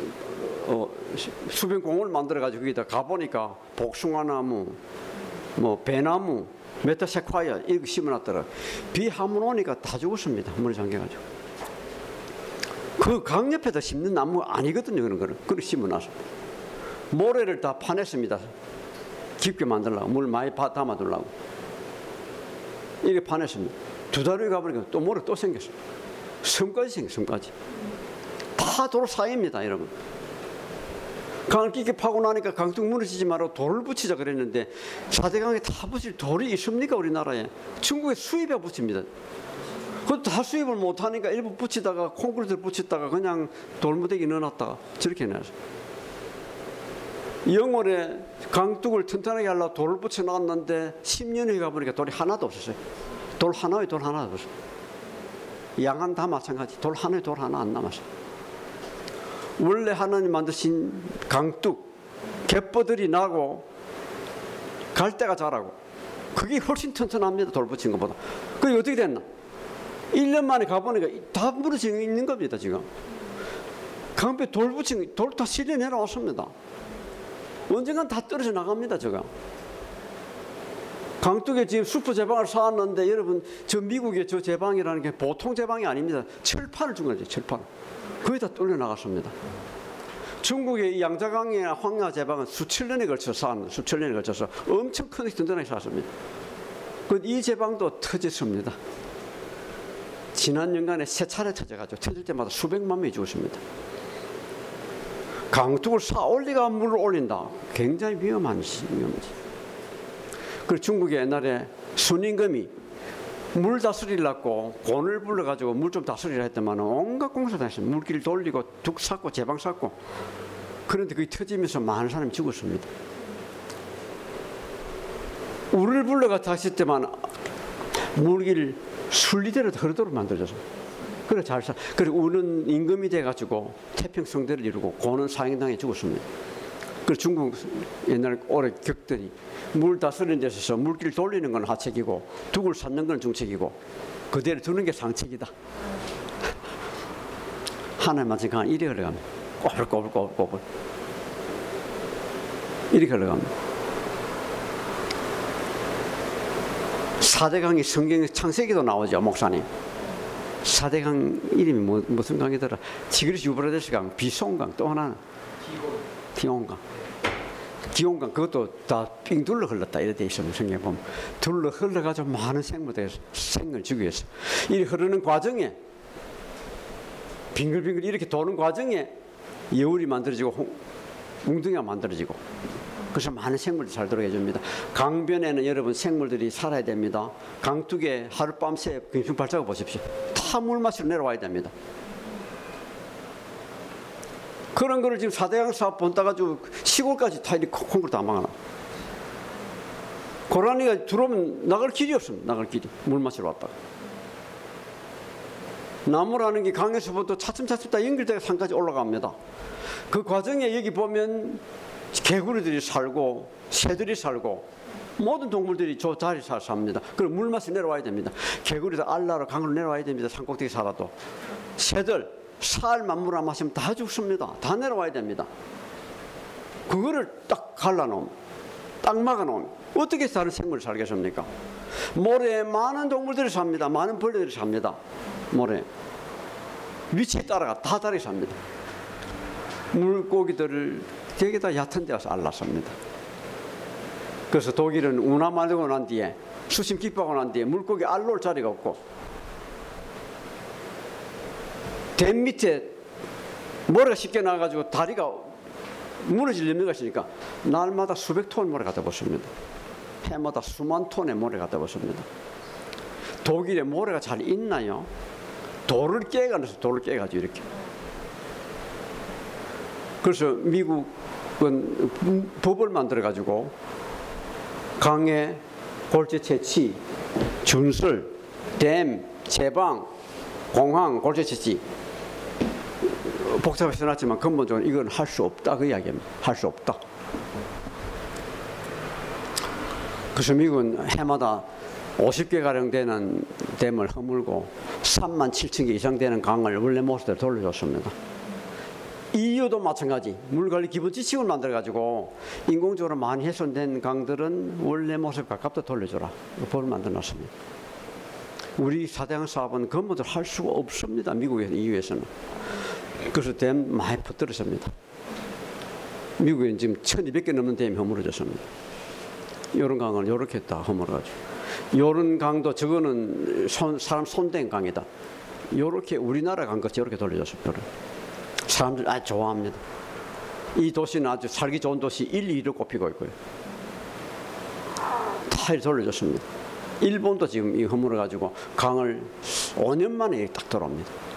어, 수변 공원을 만들어 가지고 여기다 가 보니까 복숭아나무, 뭐 배나무, 메타세콰이아 이거 심어놨더라. 비 한 번 오니까 다 죽었습니다. 물에 잠겨가지고. 그 강 옆에다 심는 나무 아니거든요. 그런 거는. 그걸 심어놔서. 모래를 다 파냈습니다. 깊게 만들려고. 물 많이 파- 담아두려고. 이렇게 파냈습니다. 두 달 후에 가보니까 또 모래 또 생겼어요. 섬까지 생겼어요. 섬까지. 다 도로 사이입니다. 여러분. 강을 깊게 파고 나니까 강둑 무너지지 말고 돌을 붙이자 그랬는데 사대강에 다 붙일 돌이 있습니까 우리나라에 중국에 수입에 붙입니다 그것도 다 수입을 못하니까 일부 붙이다가 콘크리트 붙였다가 그냥 돌무대기 넣어놨다가 저렇게 해놨어요 영월에 강둑을 튼튼하게 하려고 돌을 붙여놨는데 10년 후에 가보니까 돌이 하나도 없었어요 돌 하나에 돌 하나도 없어요. 양안 다 마찬가지. 돌 하나에 돌 하나 안 남았어요 원래 하나님 만드신 강둑 갯벌들이 나고 갈대가 자라고. 그게 훨씬 튼튼합니다 돌 붙인 것보다. 그게 어떻게 됐나? 1년 만에 가보니까 다 무너져 있는 겁니다 지금. 강변 돌 붙인 돌 다 실려 내려왔습니다. 언젠간 다 떨어져 나갑니다 제가 강둑에 지금 수프 제방을 쌓았는데 여러분 저 미국의 저 제방이라는 게 보통 제방이 아닙니다 철판을 준 거죠 철판 거의 다 뚫려 나갔습니다. 중국의 이 양자강이나 황야 제방은 수천 년에 걸쳐 쌓은 수천 년에 걸쳐서 엄청 크게 든든하게 쌓았습니다. 그이 제방도 터졌습니다. 지난 연간에 세 차례 터져가지고 터질 때마다 수백만 명이 죽었습니다. 강둑을 쌓아 올리가 물을 올린다. 굉장히 위험한 시- 위험하지. 그 중국의 옛날에 순임금이 물 다스리려고 곤을 불러가지고 물 좀 다스리라 했더만 온갖 공사 다 했어요. 물길 돌리고 둑 쌓고 제방 쌓고 그런데 그게 터지면서 많은 사람이 죽었습니다. 우를 불러가 다시 때만 물길 순리대로 흐르도록 만들어져서 그래 잘 사. 그래 우는 임금이 돼가지고 태평성대를 이루고 고는 사형당해 죽었습니다. 그 중국 옛날 오래 격들이 물 다스리는 데서 물길 돌리는 건 하책이고 둑을 쌓는 건 중책이고 그대로 두는 게 상책이다. 하나님만 생각하면 이래 흘러갑니다. 꼬불꼬불꼬불꼬불 이렇게 흘러갑니다. 사대강이 성경에 창세기도 나오죠 목사님. 사대강 이름이 뭐, 무슨 강이더라? 지그리스 유브라데스 강, 비송강 또 하나는 기온강. 기온강 그것도 다삥 둘러 흘렀다. 이래 돼 있어요 성경에 보면. 둘러 흘러가지고 많은 생물들이 생을 주기 위해서. 이 흐르는 과정에 빙글빙글 이렇게 도는 과정에 여울이 만들어지고 홍- 웅덩이가 만들어지고 그래서 많은 생물들이 잘 들어게 해줍니다. 강변에는 여러분 생물들이 살아야 됩니다. 강둑에 하룻밤새 금sun 발자국 보십시오. 다 물 마시러 내려와야 됩니다 그런 거를 지금 사대강 사업 본따 가지고 시골까지 다 이렇게 콩콩으로 다 막아놔. 고라니가 들어오면 나갈 길이 없습니다. 나갈 길이. 물 마시러 왔다가. 나무라는 게 강에서부터 차츰차츰 다 연결돼서 산까지 올라갑니다. 그 과정에 여기 보면 개구리들이 살고 새들이 살고 모든 동물들이 저 자리 살 삽니다. 그럼 물 마시 내려와야 됩니다. 개구리도 알라로 강으로 내려와야 됩니다. 산꼭대기 살아도. 새들 살 만물 안 마시면 다 죽습니다. 다 내려와야 됩니다. 그거를 딱 갈라놓으면, 딱 막아놓으면, 어떻게 다른 생물을 살겠습니까? 모래에 많은 동물들이 삽니다. 많은 벌레들이 삽니다. 모래. 위치에 따라가 다 다르게 삽니다. 물고기들을 되게 다 얕은 데 와서 알랐습니다. 그래서 독일은 운하 말고 난 뒤에 수심 깊어가고 난 뒤에 물고기 알놀 자리가 없고 댐 밑에 모래가 쉽게 나가지고 다리가 무너질 염려가 있으니까 날마다 수백 톤 모래 갖다 붙습니다. 해마다 수만 톤의 모래 갖다 붙습니다. 독일에 모래가 잘 있나요? 돌을 깨가면서 돌을 깨가지고 이렇게 그래서 미국은 법을 만들어 가지고 강에 골재 채취, 준설, 댐, 제방, 공항, 골재 채취 복잡하게 써놨지만 근본적으로 이건 할 수 없다 그 이야기입니다. 할 수 없다. 그래서 미국은 해마다 50개 가량 되는 댐을 허물고 3만 7천 개 이상 되는 강을 원래 모습대로 돌려줬습니다. 이유도 마찬가지. 물관리 기본 지침을 만들어 가지고 인공적으로 많이 훼손된 강들은 원래 모습 가깝다 돌려줘라. 법을 만들어 놨습니다. 우리 사대강 사업은 근본적으로 할 수가 없습니다. 미국에 EU에서는. 그래서 댐 많이 퍼뜨렸습니다. 미국에는 지금 1200개 넘는 댐이 허물어졌습니다. 이런 강을 이렇게 다 허물어가지고. 이런 강도 저거는 손, 사람 손댄 강이다. 이렇게 우리나라 강같이 이렇게 돌려줬습니다. 사람들 아주 좋아합니다. 이 도시는 아주 살기 좋은 도시 1, 2를 꼽히고 있고요. 다 돌려줬습니다. 일본도 지금 이 허물어 가지고 강을 5년 만에 딱 돌아옵니다.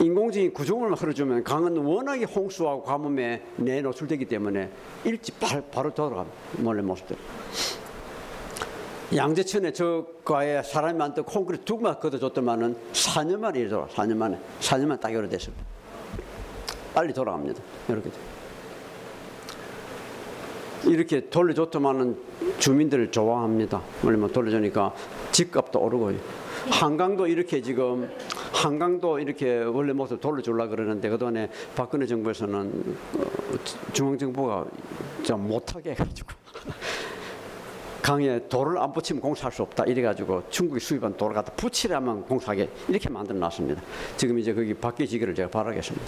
인공적인 구조물만 흘러주면 강은 워낙에 홍수하고 가뭄에 내노출되기 때문에 일찍 바로, 바로 돌아갑니다. 원래 모습대로. 양재천에 저 과에 사람이 많던 콘크리트 두 개만 걷어줬더만은 4년 만에 돌아 4년 만에 4년 만에 딱 이래 됐습니다. 빨리 돌아갑니다. 이렇게 이렇게 돌려줬더만은 주민들을 좋아합니다. 왜냐면 돌려주니까 집값도 오르고요. 한강도 이렇게 지금 한강도 이렇게 원래 모습 돌려주려 그러는데 그동안에 박근혜 정부에서는 어, 중앙정부가 좀 못하게 해가지고 강에 돌을 안 붙이면 공사할 수 없다 이래가지고 중국이 수입한 돌을 갖다 붙이려면 공사하게 이렇게 만들어 놨습니다. 지금 이제 거기 바뀌지기를 제가 바라겠습니다.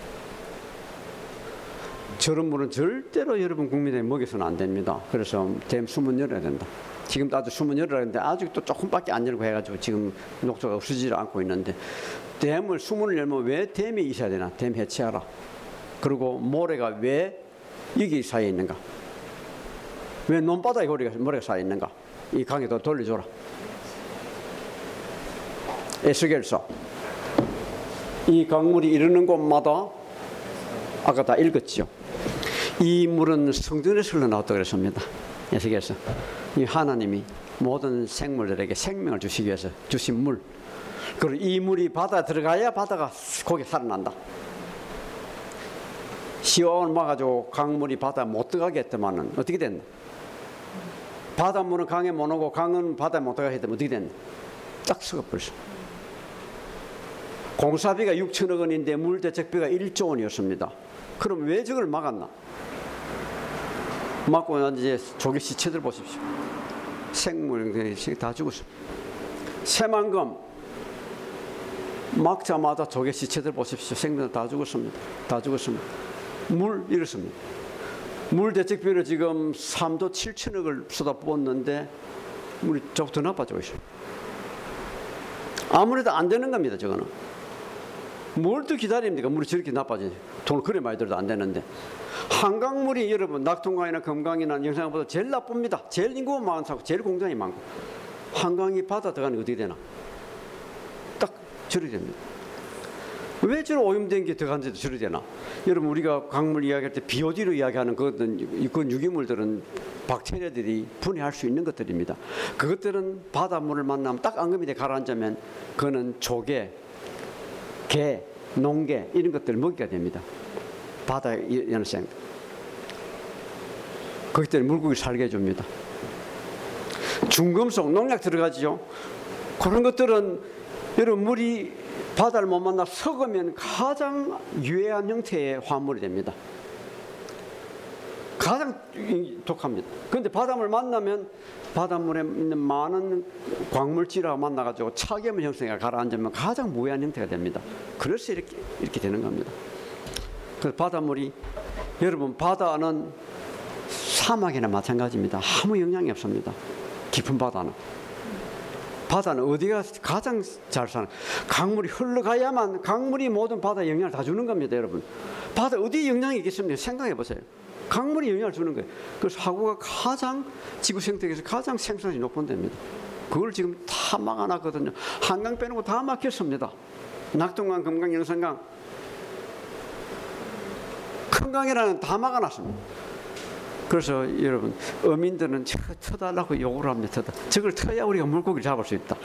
저런 물은 절대로 여러분 국민에 먹여서는 안 됩니다. 그래서 댐 수문 열어야 된다. 지금도 아주 수문 열어야 되는데 아직도 조금밖에 안 열고 해가지고 지금 녹조가 없어지지 않고 있는데 댐을 수문을 열면 왜 댐이 있어야 되나? 댐 해체하라. 그리고 모래가 왜 여기 사이에 있는가? 왜 논바닥에 모래가, 모래가 쌓여 있는가? 이 강에도 돌려줘라. 에스겔서. 이 강물이 이르는 곳마다 아까 다 읽었지요. 이 물은 성전에서 흘러나왔다 그랬습니다. 에스겔서. 이 하나님이 모든 생물들에게 생명을 주시기 위해서 주신 물. 그리고 이 물이 바다 들어가야 바다가 거기 살아난다. 시원 막아가지고 강물이 바다 못 들어가게 했더만은 어떻게 됐나? 바닷물은 강에 못 오고 강은 바다에 못 들어가게 했더만 어떻게 됐나? 딱 썩어버렸어. 공사비가 6천억 원인데 물대책비가 1조 원이었습니다. 그럼 왜 저걸 막았나? 막고 난 이제 조개 시체들 보십시오. 생물 다 죽었어. 새만금 막자마자 조개 시체들 보십시오. 생물 다 죽었습니다. 다 죽었습니다. 물 이렇습니다. 물 대책비를 지금 3도 7천억을 쏟아부었는데 물이 더 나빠지고 있어요. 아무래도 안 되는 겁니다. 저거는. 뭘 또 기다립니까? 물이 저렇게 나빠지지. 돈을 그래 많이 들어도 안 되는데. 한강물이 여러분 낙동강이나 금강이나 영산강보다 제일 나쁩니다. 제일 인구가 많고 제일 공장이 많고. 한강이 바다 들어가는 게 어떻게 되나? 됩니다. 왜 저런 오염된 게 들어간데도 저리 되나? 여러분 우리가 강물 이야기할 때 BOD로 이야기하는 그것은 그 유기물들은 박테리아들이 분해할 수 있는 것들입니다. 그것들은 바닷물을 만나면 딱 앙금이 돼 가라앉으면 그거는 조개, 개, 농개 이런 것들을 먹이게 됩니다. 바다 연생. 거기 때문에 물고기 살게 해줍니다. 중금속, 농약 들어가지요. 그런 것들은 여러분 물이 바다를 못 만나 썩으면 가장 유해한 형태의 화물이 됩니다. 가장 독합니다. 그런데 바닷물 만나면 바닷물에 있는 많은 광물질하고 만나가지고 차계물 형성이 가라앉으면 가장 무해한 형태가 됩니다. 그래서 이렇게, 이렇게 되는 겁니다. 그래서 바닷물이 여러분 바다는 사막이나 마찬가지입니다. 아무 영향이 없습니다. 깊은 바다는. 바다는 어디가 가장 잘 사는? 강물이 흘러가야만 강물이 모든 바다에 영향을 다 주는 겁니다 여러분. 바다 어디에 영향이 있겠습니까? 생각해 보세요. 강물이 영향을 주는 거예요. 그래서 하구가 가장 지구 생태계에서 가장 생산이 높은 데입니다. 그걸 지금 다 막아놨거든요. 한강 빼놓고 다 막혔습니다. 낙동강 금강 영산강. 큰 강이라는 다 막아놨습니다. 그래서 여러분 어민들은 저 터달라고 요구를 합니다. 터다. 저걸 터야 우리가 물고기를 잡을 수 있다.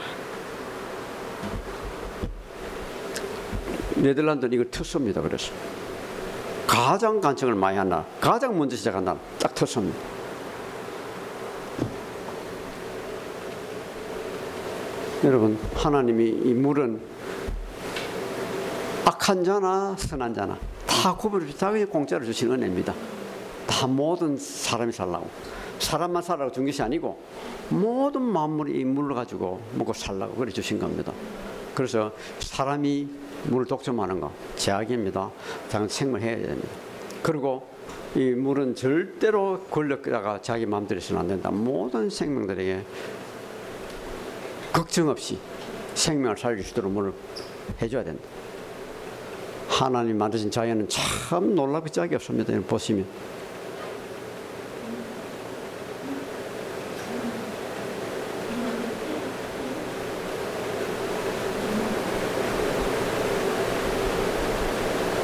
네덜란드는 이걸 터습니다. 그래서 가장 간청을 많이 한 날, 가장 먼저 시작한 날, 딱 터습니다. 여러분 하나님이 이 물은 악한 자나 선한 자나 다 구분을 자기 공짜로 주신 은혜입니다. 다 모든 사람이 살라고 사람만 살라고 준 것이 아니고 모든 만물이 이 물을 가지고 먹고 살라고 그래 주신 겁니다. 그래서 사람이 물을 독점하는 거 제약입니다. 당연 생물해야 됩니다. 그리고 이 물은 절대로 권력자가 자기 마음대로 해서는 안 된다. 모든 생명들에게 걱정 없이 생명을 살릴 수 있도록 물을 해줘야 된다. 하나님 만드신 자연은 참 놀랍고 짝이 없습니다. 보시면.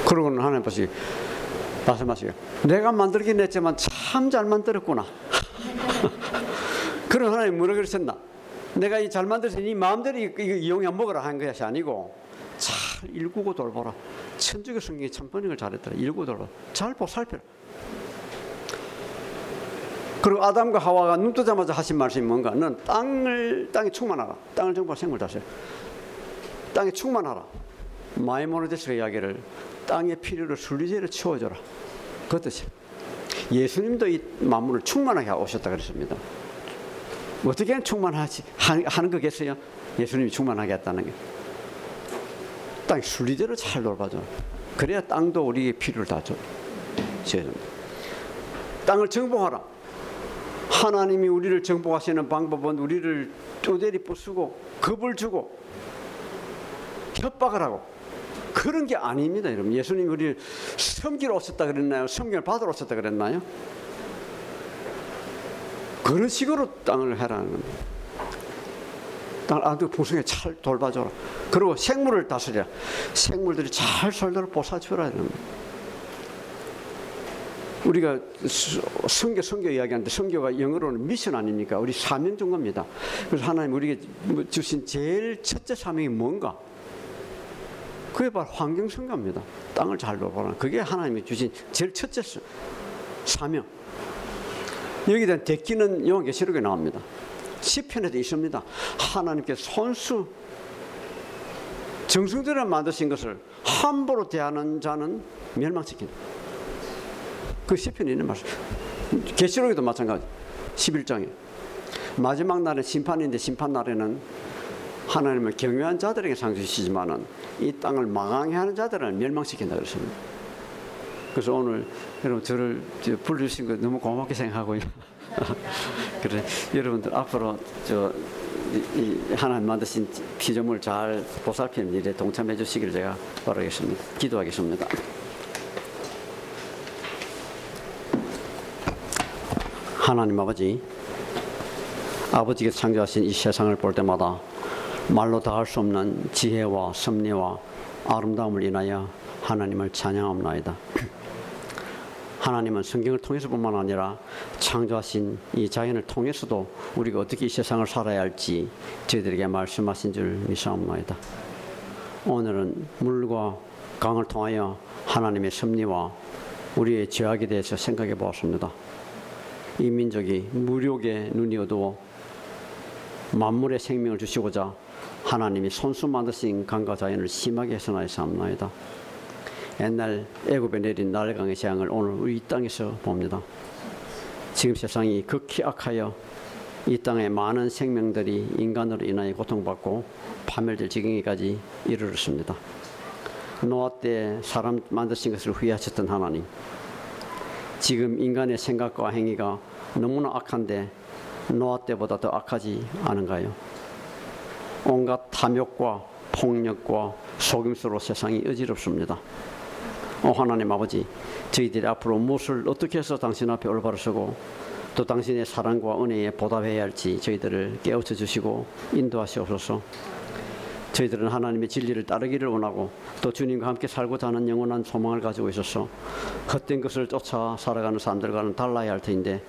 그러고는 하나님 보시 말씀하시요. 내가 만들긴 했지만 참 잘 만들었구나. 그런 하나님 뭐라 그러셨나? 내가 이 잘 만들어서 네 마음대로 이거 이용해 먹으라 한 것이 아니고 잘 일구고 돌보라. 천주교 성경이 참 번역을 잘했더라. 일구고 돌보라. 잘 보살펴라. 그리고 아담과 하와가 눈 뜨자마자 하신 말씀이 뭔가? 넌 땅을 땅에 충만하라. 땅을 정복할 생물 다스려. 땅에 충만하라. 마이모니데스 이야기를 땅의 필요를 순리대로 채워줘라. 그 뜻이. 예수님도 이 만물을 충만하게 오셨다 그랬습니다. 어떻게 충만하지 하는 거겠어요? 예수님이 충만하게 했다는 게. 땅 순리대로 잘 돌봐줘. 그래야 땅도 우리의 필요를 다 줘. 땅을 정복하라. 하나님이 우리를 정복하시는 방법은 우리를 쪼대리 부수고 겁을 주고 협박을 하고 그런 게 아닙니다, 여러분. 예수님이 우리를 섬기러 오셨다 그랬나요? 섬김을 받으러 오셨다 그랬나요? 그런 식으로 땅을 해라는 겁니다. 땅을 아주 풍성하게 잘 돌봐줘라. 그리고 생물을 다스려. 생물들이 잘 살도록 보살펴라. 우리가 성교 성교 이야기하는데 성교가 영어로는 미션 아닙니까? 우리 사명 준 겁니다. 그래서 하나님 우리에게 주신 제일 첫째 사명이 뭔가? 그게 바로 환경 성교입니다. 땅을 잘 돌보라. 그게 하나님이 주신 제일 첫째 사명. 여기에 대한 대기는 요한계시록에 나옵니다. 시편에도 있습니다. 하나님께 손수 정승들을 만드신 것을 함부로 대하는 자는 멸망시킨다. 그 시편에 있는 말씀. 계시록에도 마찬가지. 11장에 마지막 날은 심판인데 심판 날에는 하나님을 경외한 자들에게 상 주시지만은 이 땅을 망하게 하는 자들은 멸망시킨다 그랬습니다. 그래서 오늘 여러분 저를 불러주신 거 너무 고맙게 생각하고요. 그래 여러분들 앞으로 저 이, 하나님 만드신 피조물 잘 보살피는 일에 동참해 주시기를 제가 바라겠습니다. 기도하겠습니다. 하나님 아버지, 아버지께서 창조하신 이 세상을 볼 때마다 말로 다 할 수 없는 지혜와 섭리와 아름다움을 인하여 하나님을 찬양합나이다. 하나님은 성경을 통해서뿐만 아니라 창조하신 이 자연을 통해서도 우리가 어떻게 이 세상을 살아야 할지 저희들에게 말씀하신 줄 믿사옵나이다. 오늘은 물과 강을 통하여 하나님의 섭리와 우리의 죄악에 대해서 생각해 보았습니다. 이 민족이 무력의 눈이 어두워 만물의 생명을 주시고자 하나님이 손수 만드신 강과 자연을 심하게 훼손하였사옵나이다. 옛날 애굽에 내린 날강의 재앙을 오늘 우리 땅에서 봅니다. 지금 세상이 극히 악하여 이 땅에 많은 생명들이 인간으로 인하여 고통받고 파멸될 지경에까지 이르렀습니다. 노아 때 사람 만드신 것을 후회하셨던 하나님, 지금 인간의 생각과 행위가 너무나 악한데 노아 때보다 더 악하지 않은가요? 온갖 탐욕과 폭력과 속임수로 세상이 어지럽습니다. 어, 하나님 아버지, 저희들이 앞으로 무엇을 어떻게 해서 당신 앞에 올바로 서고 또 당신의 사랑과 은혜에 보답해야 할지 저희들을 깨우쳐 주시고 인도하시옵소서. 저희들은 하나님의 진리를 따르기를 원하고 또 주님과 함께 살고자 하는 영원한 소망을 가지고 있어서 헛된 것을 쫓아 살아가는 사람들과는 달라야 할 터인데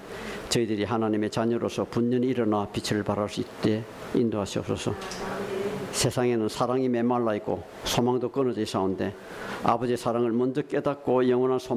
저희들이 하나님의 자녀로서 분연히 일어나 빛을 발할 수 있게 인도하시옵소서. 세상에는 사랑이 메말라 있고 소망도 끊어져 있사온데 아버지의 사랑을 먼저 깨닫고 영원한 소망